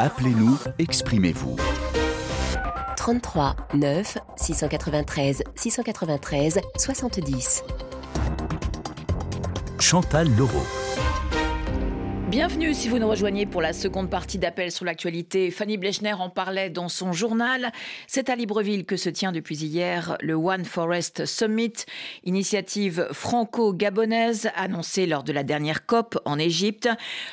Appelez-nous, exprimez-vous. 33 9 693 693 70. Chantal Leroux. Bienvenue si vous nous rejoignez pour la seconde partie d'appel sur l'actualité. Fanny Blechner en parlait dans son journal. C'est à Libreville que se tient depuis hier le One Forest Summit, initiative franco-gabonaise annoncée lors de la dernière COP en Égypte.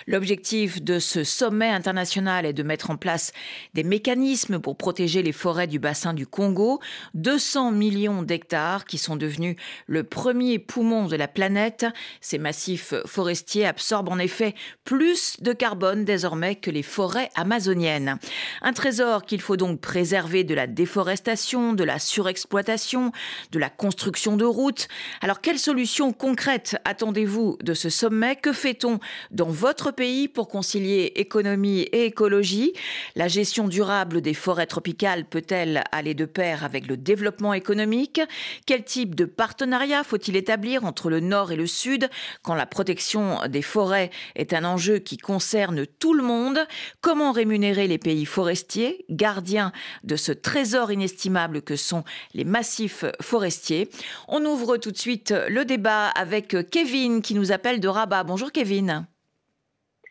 L'objectif de ce sommet international est de mettre en place des mécanismes pour protéger les forêts du bassin du Congo, 200 millions d'hectares qui sont devenus le premier poumon de la planète. Ces massifs forestiers absorbent en effet plus de carbone désormais que les forêts amazoniennes. Un trésor qu'il faut donc préserver de la déforestation, de la surexploitation, de la construction de routes. Alors quelles solutions concrètes attendez-vous de ce sommet? Que fait-on dans votre pays pour concilier économie et écologie? La gestion durable des forêts tropicales peut-elle aller de pair avec le développement économique? Quel type de partenariat faut-il établir entre le nord et le sud quand la protection des forêts est un enjeu enjeu qui concerne tout le monde. Comment rémunérer les pays forestiers, gardiens de ce trésor inestimable que sont les massifs forestiers? On ouvre tout de suite le débat avec Kevin qui nous appelle de Rabat. Bonjour Kevin.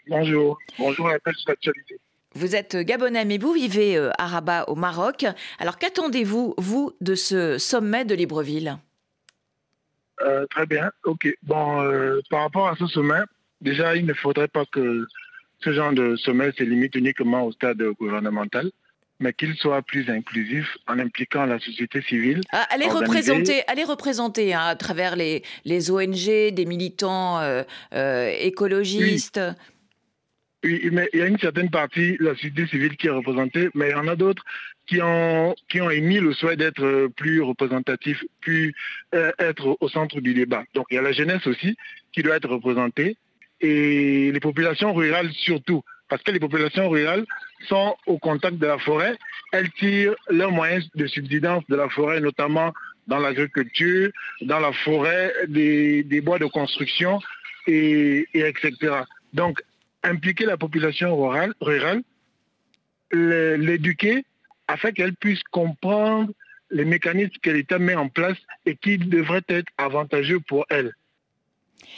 Bonjour. Bonjour à l'actualité. Vous êtes gabonais, mais vous vivez euh, à Rabat, au Maroc. Alors, qu'attendez-vous, vous, de ce sommet de Libreville? Euh, Très bien. OK. Bon, euh, par rapport à ce sommet, Déjà, il ne faudrait pas que ce genre de sommet se limite uniquement au stade gouvernemental mais qu'il soit plus inclusif en impliquant la société civile. Ah, elle est représentée, elle est représentée hein, à travers les, les ONG, des militants euh, euh, écologistes. Oui. mais il y a une certaine partie de la société civile qui est représentée, mais il y en a d'autres qui ont, qui ont émis le souhait d'être plus représentatifs, plus euh, être au centre du débat. Donc il y a la jeunesse aussi qui doit être représentée et les populations rurales surtout, parce que les populations rurales sont au contact de la forêt, elles tirent leurs moyens de subsistance de la forêt, notamment dans l'agriculture, dans la forêt, des, bois de construction, et, etc. Donc, impliquer la population rurale, rurale l'éduquer afin qu'elle puisse comprendre les mécanismes que l'État met en place et qui devraient être avantageux pour elle.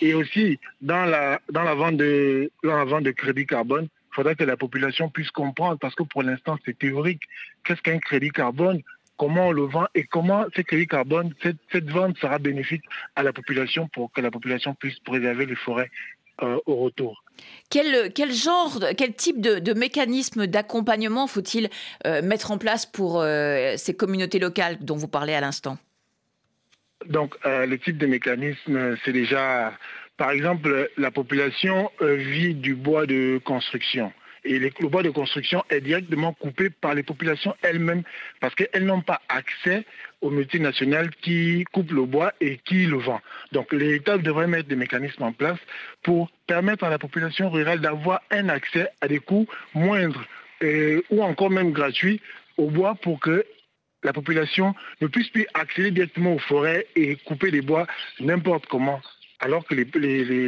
Et aussi, dans la, dans la, vente, de, dans la vente de crédit carbone, il faudrait que la population puisse comprendre, parce que pour l'instant, c'est théorique. Qu'est-ce qu'un crédit carbone? Comment on le vend et comment ce crédit carbone, cette, cette, vente sera bénéfique à la population pour que la population puisse préserver les forêts euh, au retour? Quel, genre, quel type de, de mécanisme d'accompagnement faut-il euh, mettre en place pour euh, ces communautés locales dont vous parlez à l'instant? Donc, euh, le type de mécanisme, c'est déjà, par exemple, la population euh, vit du bois de construction. Et le bois de construction est directement coupé par les populations elles-mêmes parce qu'elles n'ont pas accès aux multinationales qui coupent le bois et qui le vendent. Donc l'État devrait mettre des mécanismes en place pour permettre à la population rurale d'avoir un accès à des coûts moindres ou encore même gratuits au bois pour que la population ne puisse plus accéder directement aux forêts et couper les bois n'importe comment. Alors que les,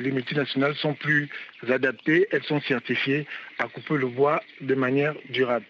les, multinationales sont plus adaptées, elles sont certifiées à couper le bois de manière durable.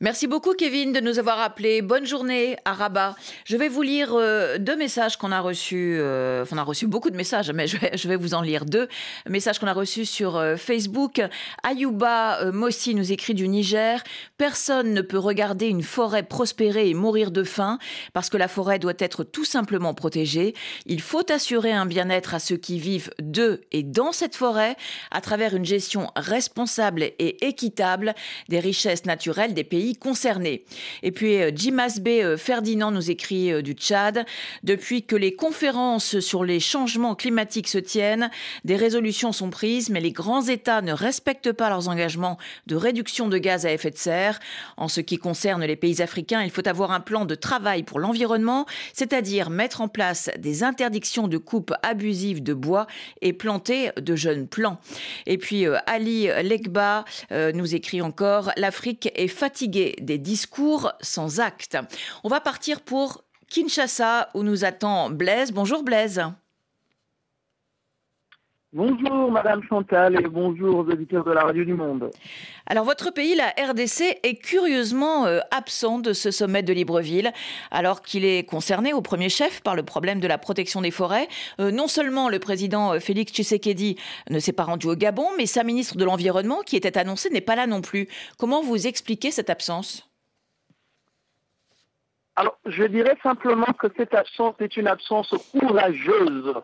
Merci beaucoup Kevin de nous avoir appelé. Bonne journée à Rabat. Je vais vous lire euh, deux messages qu'on a reçus. Euh, on a reçu beaucoup de messages, mais je vais, vous en lire deux messages qu'on a reçus sur euh, Facebook. Ayuba Mossi nous écrit du Niger. Personne ne peut regarder une forêt prospérer et mourir de faim parce que la forêt doit être tout simplement protégée. Il faut assurer un bien-être à ceux qui vivent de et dans cette forêt à travers une gestion responsable et équitable des richesses naturelles des pays concernés. Et puis euh, Jim Asbé euh, Ferdinand nous écrit euh, du Tchad. Depuis que les conférences sur les changements climatiques se tiennent, des résolutions sont prises, mais les grands États ne respectent pas leurs engagements de réduction de gaz à effet de serre. En ce qui concerne les pays africains, il faut avoir un plan de travail pour l'environnement, c'est-à-dire mettre en place des interdictions de coupe abusive de bois et planter de jeunes plants. Et puis Ali Legba nous écrit encore L'Afrique est fatiguée des discours sans actes. On va partir pour Kinshasa où nous attend Blaise. Bonjour Blaise. Bonjour Madame Chantal et bonjour aux auditeurs de la Radio du Monde. Alors votre pays, la RDC, est curieusement euh, absent de ce sommet de Libreville, alors qu'il est concerné au premier chef par le problème de la protection des forêts. Euh, non seulement le président euh, Félix Tshisekedi ne s'est pas rendu au Gabon, mais sa ministre de l'Environnement, qui était annoncée, n'est pas là non plus. Comment vous expliquez cette absence? Alors je dirais simplement que cette absence est une absence courageuse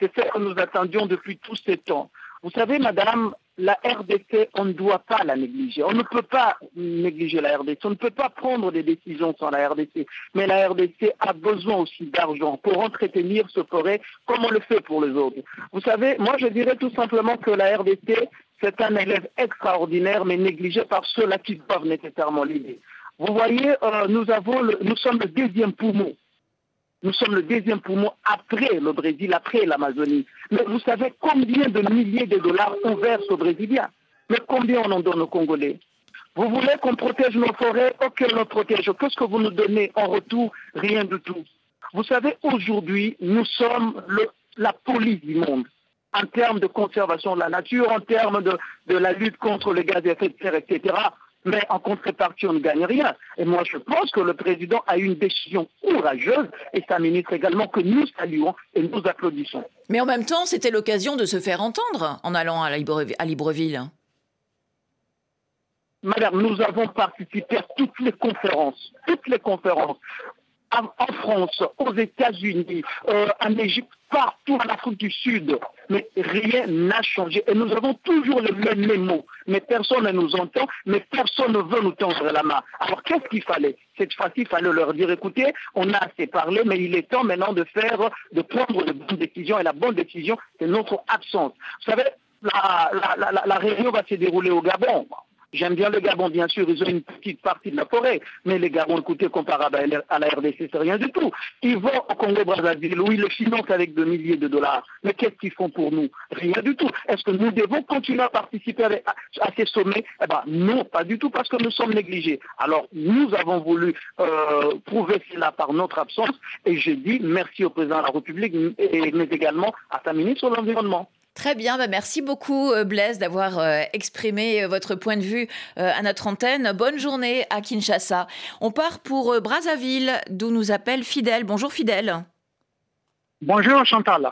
c'est ce que nous attendions depuis tous ces temps. Vous savez, madame, la RDC, on ne doit pas la négliger. On ne peut pas négliger la RDC. On ne peut pas prendre des décisions sans la RDC. Mais la RDC a besoin aussi d'argent pour entretenir ce forêt comme on le fait pour les autres. Vous savez, moi je dirais tout simplement que la RDC, c'est un élève extraordinaire, mais négligé par ceux-là qui doivent nécessairement l'aider. Vous voyez, euh, nous, sommes le deuxième poumon nous sommes le deuxième poumon après le Brésil, après l'Amazonie. Mais vous savez combien de milliers de dollars on verse aux Brésiliens? Mais combien on en donne aux Congolais? Vous voulez qu'on protège nos forêts? Ok, on protège. Qu'est-ce que vous nous donnez en retour? Rien du tout. Vous savez, aujourd'hui, nous sommes la police du monde en termes de conservation de la nature, en termes de, de la lutte contre les gaz à effet de serre, etc mais en contrepartie, on ne gagne rien. Et moi, je pense que le président a eu une décision courageuse, et sa ministre également, que nous saluons et nous applaudissons. Mais en même temps, c'était l'occasion de se faire entendre en allant à Libreville. Madame, nous avons participé à toutes les conférences, toutes les conférences en France, aux États-Unis, euh, en Égypte, partout en Afrique du Sud. Mais rien n'a changé. Et nous avons toujours les mêmes mots. Mais personne ne nous entend, mais personne ne veut nous tendre la main. Alors qu'est-ce qu'il fallait? Cette fois-ci, il fallait leur dire, écoutez, on a assez parlé, mais il est temps maintenant de faire, de prendre de bonnes décisions. Et la bonne décision, c'est notre absence. Vous savez, la réunion va se dérouler au Gabon. J'aime bien le Gabon, bien sûr, ils ont une petite partie de la forêt, mais les Gabon, écoutez, comparable à la RDC, c'est rien du tout. Ils vont au Congo-Brazzaville, où ils le financent avec de milliers de dollars. Mais qu'est-ce qu'ils font pour nous? Rien du tout. Est-ce que nous devons continuer à participer à, ces sommets? Eh ben, Non, pas du tout, parce que nous sommes négligés. Alors, nous avons voulu euh, prouver cela par notre absence, et je dis merci au président de la République, mais également à sa ministre de l'Environnement. Très bien, bah, merci beaucoup euh, Blaise d'avoir euh, exprimé euh, votre point de vue à notre antenne. Bonne journée à Kinshasa. On part pour Brazzaville, d'où nous appelle Fidèle. Bonjour Fidèle. Bonjour Chantal.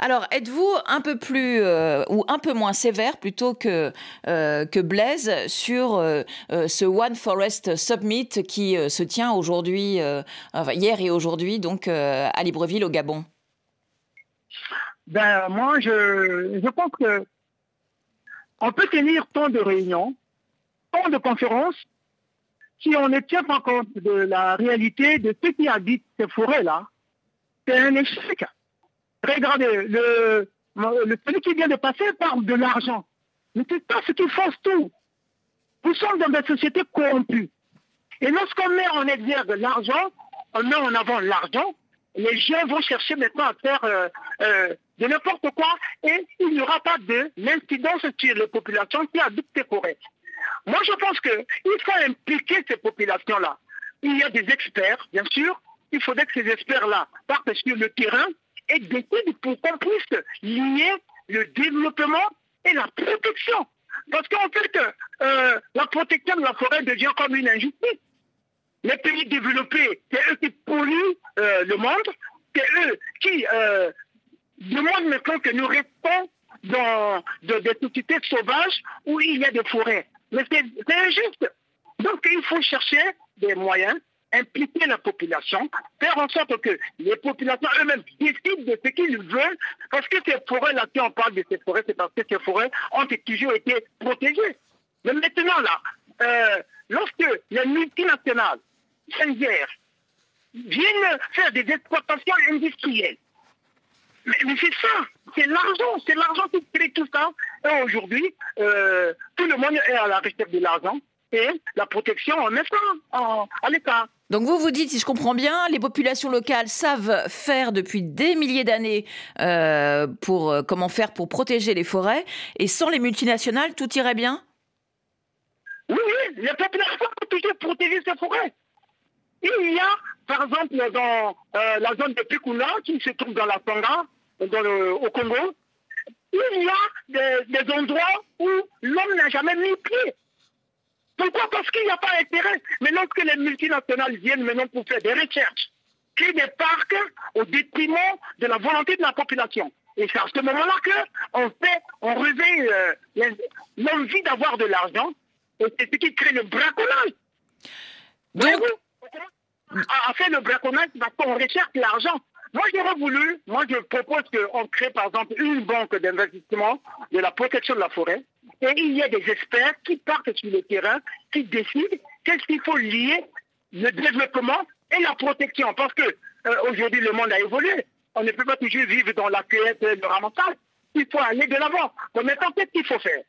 Alors, êtes-vous un peu plus ou un peu moins sévère plutôt que, que Blaise sur ce One Forest Summit qui se tient aujourd'hui, hier et aujourd'hui, donc à Libreville au Gabon? Ben, moi, je, je pense que on peut tenir tant de réunions, tant de conférences, si on ne tient pas compte de la réalité de ce qui habite ces forêts-là. C'est un échec. Regardez, le, le, celui qui vient de passer parle de l'argent. Mais c'est pas ce qui force tout. Nous sommes dans des sociétés corrompues. Et lorsqu'on met en exergue l'argent, on met en avant l'argent, les gens vont chercher maintenant à faire euh, euh, de n'importe quoi et il n'y aura pas de l'incidence sur les populations qui ces forêts. Moi, je pense qu'il faut impliquer ces populations-là. Il y a des experts, bien sûr. Il faudrait que ces experts-là partent sur le terrain et décident pour qu'on puisse lier le développement et la protection. Parce qu'en fait, euh, la protection de la forêt devient comme une injustice. Les pays développés, c'est eux qui polluent euh, le monde, c'est eux qui euh, demandent maintenant que nous restons dans des sociétés sauvages où il y a des forêts. Mais c'est injuste. Donc il faut chercher des moyens, impliquer la population, faire en sorte que les populations eux-mêmes décident de ce qu'ils veulent, parce que ces forêts-là, si on parle de ces forêts, c'est parce que ces forêts ont toujours été protégées. Mais maintenant, là, euh, lorsque les multinationales viennent faire des exploitations industrielles. Mais, c'est ça, c'est l'argent, c'est l'argent qui crée tout ça. Et aujourd'hui, euh, tout le monde est à la recherche de l'argent et la protection, on met ça à l'État. Donc vous vous dites, si je comprends bien, les populations locales savent faire depuis des milliers d'années euh, pour euh, comment faire pour protéger les forêts, et sans les multinationales, tout irait bien? Oui, oui, les populations peuvent toujours protéger ces forêts. Il y a, par exemple, dans euh, la zone de Pikuna, qui se trouve dans la Tonga, dans le, au Congo, il y a des, endroits où l'homme n'a jamais mis pied. Pourquoi Parce qu'il n'y a pas d'intérêt. Mais lorsque les multinationales viennent maintenant pour faire des recherches, créer des parcs au détriment de la volonté de la population. Et c'est à ce moment-là qu'on fait, on réveille euh, l'envie d'avoir de l'argent, et c'est ce qui crée le braconnage. Donc, à, faire le braconnage parce qu'on recherche l'argent. Moi, j'aurais voulu, moi, je propose qu'on crée, par exemple, une banque d'investissement de la protection de la forêt. Et il y a des experts qui partent sur le terrain, qui décident qu'est-ce qu'il faut lier le développement et la protection. Parce que euh, aujourd'hui, le monde a évolué. On ne peut pas toujours vivre dans la cueillette et le ramassage. Il faut aller de l'avant. maintenant, qu'est-ce qu'il faut faire?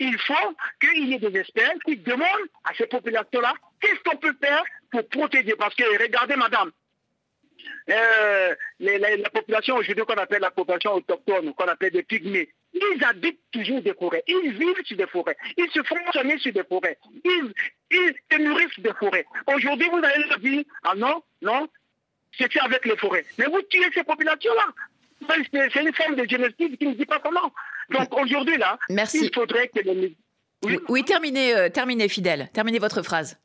Il faut qu'il y ait des experts qui demandent à ces populations-là qu'est-ce qu'on peut faire pour protéger? Parce que, regardez, madame, euh, la, population aujourd'hui qu'on appelle la population autochtone, qu'on appelle des pygmées, ils habitent toujours des forêts, ils vivent sur des forêts, ils se font soigner sur des forêts, ils, ils se nourrissent des forêts. Aujourd'hui, vous allez leur dire, ah non, non, c'est fait avec les forêts. Mais vous tuez ces populations-là. C'est une forme de génocide qui ne dit pas comment. Donc aujourd'hui, là, Merci. il faudrait que les... Oui, oui terminez, euh, terminez, fidèle. Terminez votre phrase.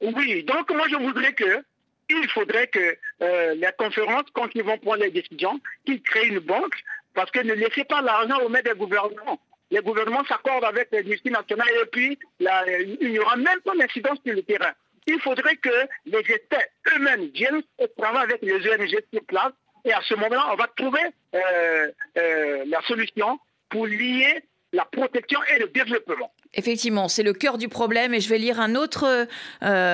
Oui, donc moi je voudrais que il faudrait que euh, les conférences, quand ils vont prendre les décisions, qu'ils créent une banque, parce que ne laissez pas l'argent au maître des gouvernements. Les gouvernements s'accordent avec les multinationales et puis il n'y aura même pas d'incidence sur le terrain. Il faudrait que les États eux-mêmes viennent et travaillent avec les ONG sur place et à ce moment-là, on va trouver euh, euh, la solution pour lier la protection et le développement. Effectivement, c'est le cœur du problème et je vais lire un autre, euh,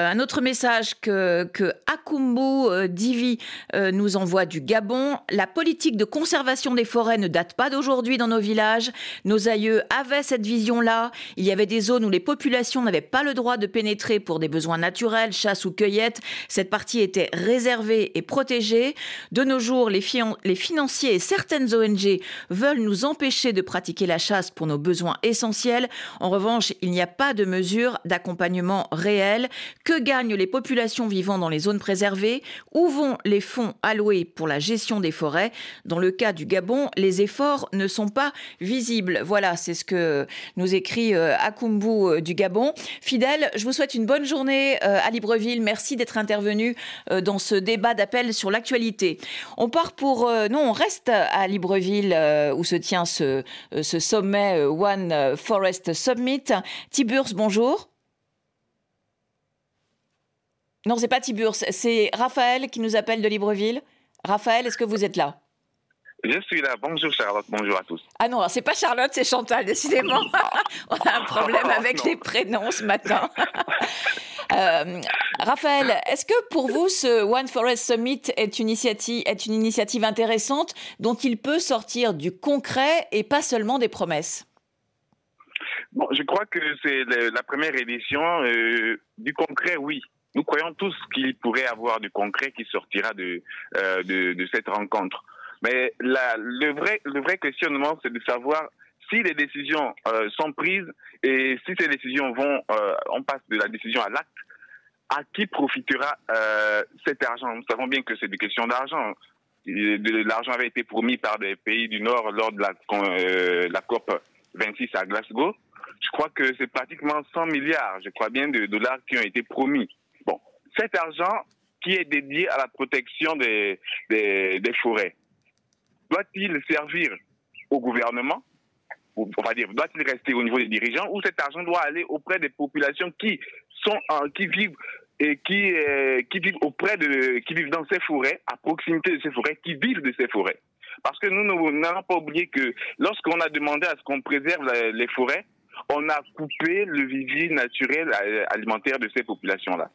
un autre message que, que Akumbu euh, Divi euh, nous envoie du Gabon. La politique de conservation des forêts ne date pas d'aujourd'hui dans nos villages. Nos aïeux avaient cette vision-là. Il y avait des zones où les populations n'avaient pas le droit de pénétrer pour des besoins naturels, chasse ou cueillette. Cette partie était réservée et protégée. De nos jours, les, les financiers et certaines ONG veulent nous empêcher de pratiquer la chasse pour nos besoins essentiels. En revanche, il n'y a pas de mesure d'accompagnement réel. Que gagnent les populations vivant dans les zones préservées? Où vont les fonds alloués pour la gestion des forêts? Dans le cas du Gabon, les efforts ne sont pas visibles. Voilà, c'est ce que nous écrit euh, Akumbu euh, du Gabon. Fidèle, je vous souhaite une bonne journée euh, à Libreville. Merci d'être intervenu dans ce débat d'appel sur l'actualité. On part pour... non, on reste à Libreville où se tient ce sommet One Forest Summit. Tiburce, bonjour. Non, c'est pas Tiburce, c'est Raphaël qui nous appelle de Libreville. Raphaël, est-ce que vous êtes là? Je suis là. Bonjour Charlotte, bonjour à tous. Ah non, c'est pas Charlotte, c'est Chantal, décidément. On a un problème avec les prénoms ce matin. Euh, Raphaël, est-ce que pour vous, ce One Forest Summit est une, initiative, est une initiative intéressante dont il peut sortir du concret et pas seulement des promesses? Bon, je crois que c'est la première édition euh, du concret, oui. Nous croyons tous qu'il pourrait avoir du concret qui sortira de, euh, de, de, cette rencontre. Mais la, le, vrai, le vrai questionnement, c'est de savoir si les décisions euh, sont prises et si ces décisions vont, euh, on passe de la décision à l'acte, à qui profitera euh, cet argent? Nous savons bien que c'est des questions d'argent. L'argent avait été promis par des pays du Nord lors de la, euh, la COP 26 à Glasgow je crois que c'est pratiquement 100 milliards, je crois bien, de dollars qui ont été promis. Bon, cet argent qui est dédié à la protection des, des, forêts, doit-il servir au gouvernement? On va dire, doit-il rester au niveau des dirigeants? Ou cet argent doit aller auprès des populations qui sont qui vivent et qui euh, qui vivent auprès de qui vivent dans ces forêts, à proximité de ces forêts, qui vivent de ces forêts? Parce que nous n'allons pas oublier que lorsqu'on a demandé à ce qu'on préserve les forêts, on a coupé le vivier naturel euh, alimentaire de ces populations-là.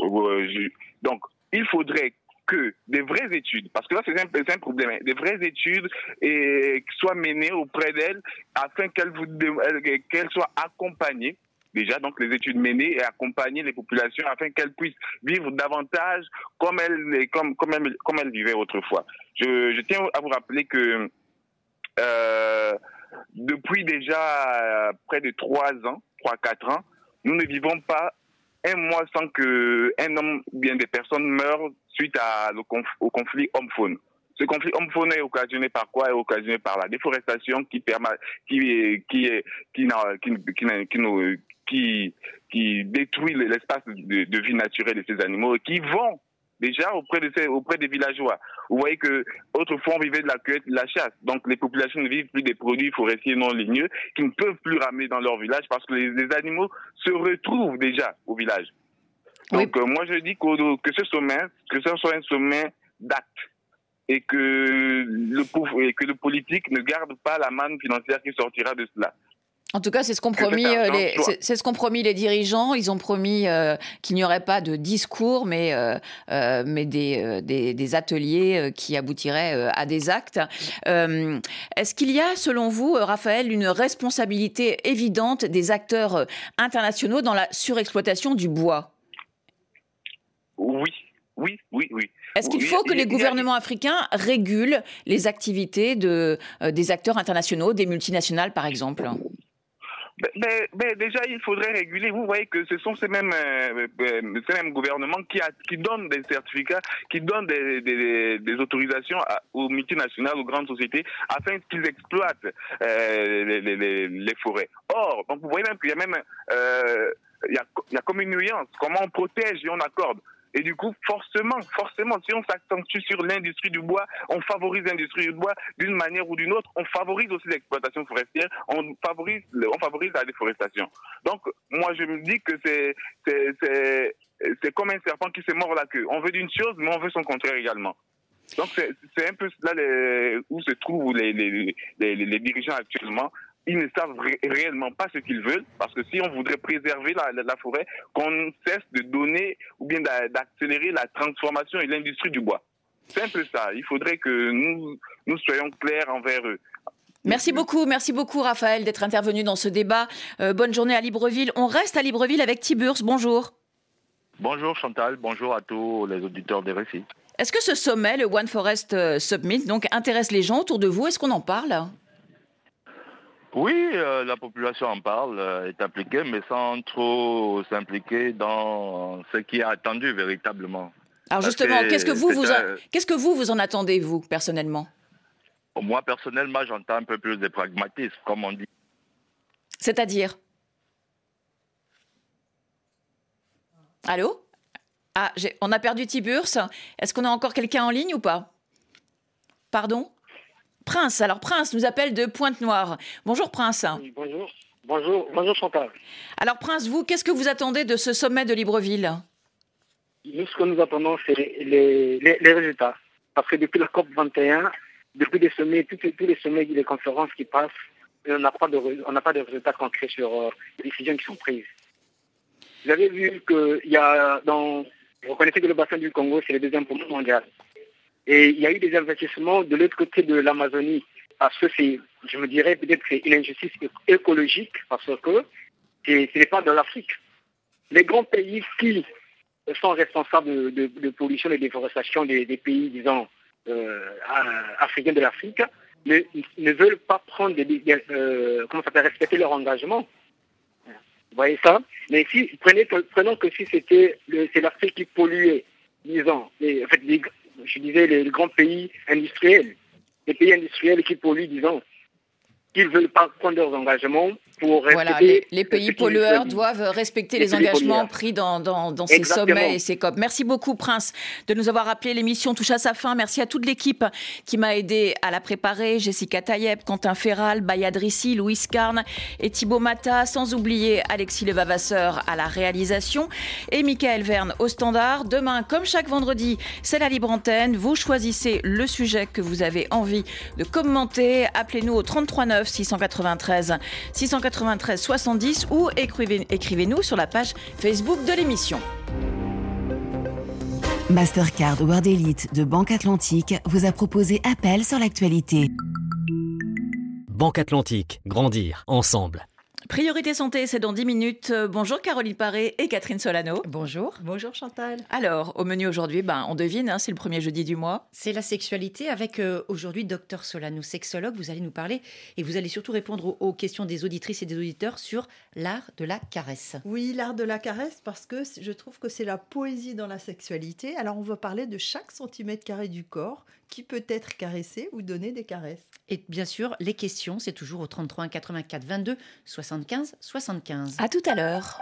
Euh, donc, il faudrait que des vraies études, parce que là c'est un, problème, hein, des vraies études soient menées auprès d'elles afin qu'elles soient accompagnées déjà donc les études menées et accompagner les populations afin qu'elles puissent vivre davantage comme elles comme comme elles, vivaient autrefois. Je, tiens à vous rappeler que euh, depuis déjà euh, près de trois ans, trois, quatre ans, nous ne vivons pas un mois sans que un homme bien des personnes meurent suite au conflit homme-faune. Ce conflit homme-faune est occasionné par quoi? Est occasionné par la déforestation qui permet, qui, qui, qui, qui détruit l'espace de, de, vie naturelle de ces animaux et qui vont déjà auprès, de ces, auprès des villageois. Vous voyez que autrefois on vivait de la cueillette, de la chasse. Donc les populations ne vivent plus des produits forestiers non ligneux qu'ils ne peuvent plus ramener dans leur village parce que les, animaux se retrouvent déjà au village. Donc euh, moi je dis que, que ce sommet, que ce soit un sommet d'actes et que le et que le politique ne garde pas la manne financière qui sortira de cela. En tout cas, c'est ce qu'ont promis, euh, les, c'est, ce qu'ont promis les dirigeants. Ils ont promis euh, qu'il n'y aurait pas de discours, mais, euh, mais des, des, ateliers qui aboutiraient à des actes. est-ce qu'il y a, selon vous, Raphaël, une responsabilité évidente des acteurs internationaux dans la surexploitation du bois? Oui, oui, oui, oui. Est-ce qu'il faut que les gouvernements africains régulent les activités de, des acteurs internationaux, des multinationales par exemple? Mais, mais, déjà, il faudrait réguler. Vous voyez que ce sont ces mêmes, euh, euh, ces mêmes gouvernements qui, qui donnent des certificats, qui donnent des, des, des autorisations aux multinationales, aux grandes sociétés, afin qu'ils exploitent euh, les, les, les, forêts. Or, donc vous voyez même qu'il y a même euh, il y a, il y a comme une nuance. Comment on protège et on accorde? Et du coup, forcément, forcément, si on s'accentue sur l'industrie du bois, on favorise l'industrie du bois d'une manière ou d'une autre. On favorise aussi l'exploitation forestière, on favorise, on favorise la déforestation. Donc, moi, je me dis que c'est, c'est, c'est, comme un serpent qui se mord la queue. On veut d'une chose, mais on veut son contraire également. Donc, c'est un peu là où se trouvent les, les, les, les dirigeants actuellement ils ne savent réellement pas ce qu'ils veulent, parce que si on voudrait préserver la, la, forêt, qu'on cesse de donner ou bien d'accélérer la transformation et l'industrie du bois. C'est un peu ça. Il faudrait que nous, nous soyons clairs envers eux. Merci beaucoup, merci beaucoup Raphaël d'être intervenu dans ce débat. Euh, bonne journée à Libreville. On reste à Libreville avec Tiburce. Bonjour. Bonjour Chantal, bonjour à tous les auditeurs des récits. Est-ce que ce sommet, le One Forest euh, Summit, donc intéresse les gens autour de vous? Est-ce qu'on en parle? Oui, euh, la population en parle, euh, est impliquée, mais sans trop s'impliquer dans ce qui est attendu véritablement. Alors justement, qu'est-ce que vous vous, qu'est-ce que vous vous en attendez vous personnellement? Moi personnellement, j'entends un peu plus de pragmatisme, comme on dit. C'est-à-dire? Allô? Ah, on a perdu Tiburce. Est-ce qu'on a encore quelqu'un en ligne ou pas? Pardon? Prince. Alors Prince nous appelle de Pointe-Noire. Bonjour Prince. bonjour. Bonjour, bonjour Chantal. Alors Prince, vous, qu'est-ce que vous attendez de ce sommet de Libreville? Nous, ce que nous attendons, c'est les, résultats. Parce que depuis la COP 21, depuis les sommets, tous, les sommets et les conférences qui passent, on n'a pas, de, pas de résultats concrets sur euh, les décisions qui sont prises. Vous avez vu qu'il y a dans... Vous connaissez que le bassin du Congo, c'est le deuxième poumon mondial. Et il y a eu des investissements de l'autre côté de l'Amazonie, parce que c'est, je me dirais peut-être c'est une injustice écologique, parce que ce n'est pas de l'Afrique. Les grands pays qui sont responsables de, pollution et de déforestation des, pays, disons, euh, africains de l'Afrique, ne, ne, veulent pas prendre des, euh, comment ça respecter leur engagement. Vous voyez ça? Mais si prenez, prenons que si c'était l'Afrique qui polluait, disons, en fait, les, je disais, les grands pays industriels, les pays industriels qui polluent, disons, qu'ils ne veulent pas prendre leurs engagements voilà, les, pays pollueurs doivent respecter les, engagements pris dans, dans, ces sommets et ces COP. Merci beaucoup, Prince, de nous avoir appelé. L'émission touche à sa fin. Merci à toute l'équipe qui m'a aidé à la préparer. Jessica Tayeb, Quentin Ferral, Bayad Rissi, Louis Carne et Thibaut Mata, sans oublier Alexis Levavasseur à la réalisation et Michael Verne au standard. Demain, comme chaque vendredi, c'est la libre antenne. Vous choisissez le sujet que vous avez envie de commenter. Appelez-nous au 33 9 693 693 93 70 ou écrivez-nous sur la page Facebook de l'émission. Mastercard World Elite de Banque Atlantique vous a proposé Appel sur l'actualité. Banque Atlantique, grandir ensemble. Priorité santé, c'est dans 10 minutes. Euh, bonjour Caroline Paré et Catherine Solano. Bonjour. Bonjour Chantal. Alors, au menu aujourd'hui, ben, on devine, hein, c'est le premier jeudi du mois. C'est la sexualité avec euh, aujourd'hui docteur Solano, sexologue. Vous allez nous parler et vous allez surtout répondre aux, questions des auditrices et des auditeurs sur l'art de la caresse. Oui, l'art de la caresse parce que je trouve que c'est la poésie dans la sexualité. Alors, on va parler de chaque centimètre carré du corps qui peut être caressé ou donner des caresses. Et bien sûr, les questions, c'est toujours au 33 84 22 75 75. À tout à l'heure.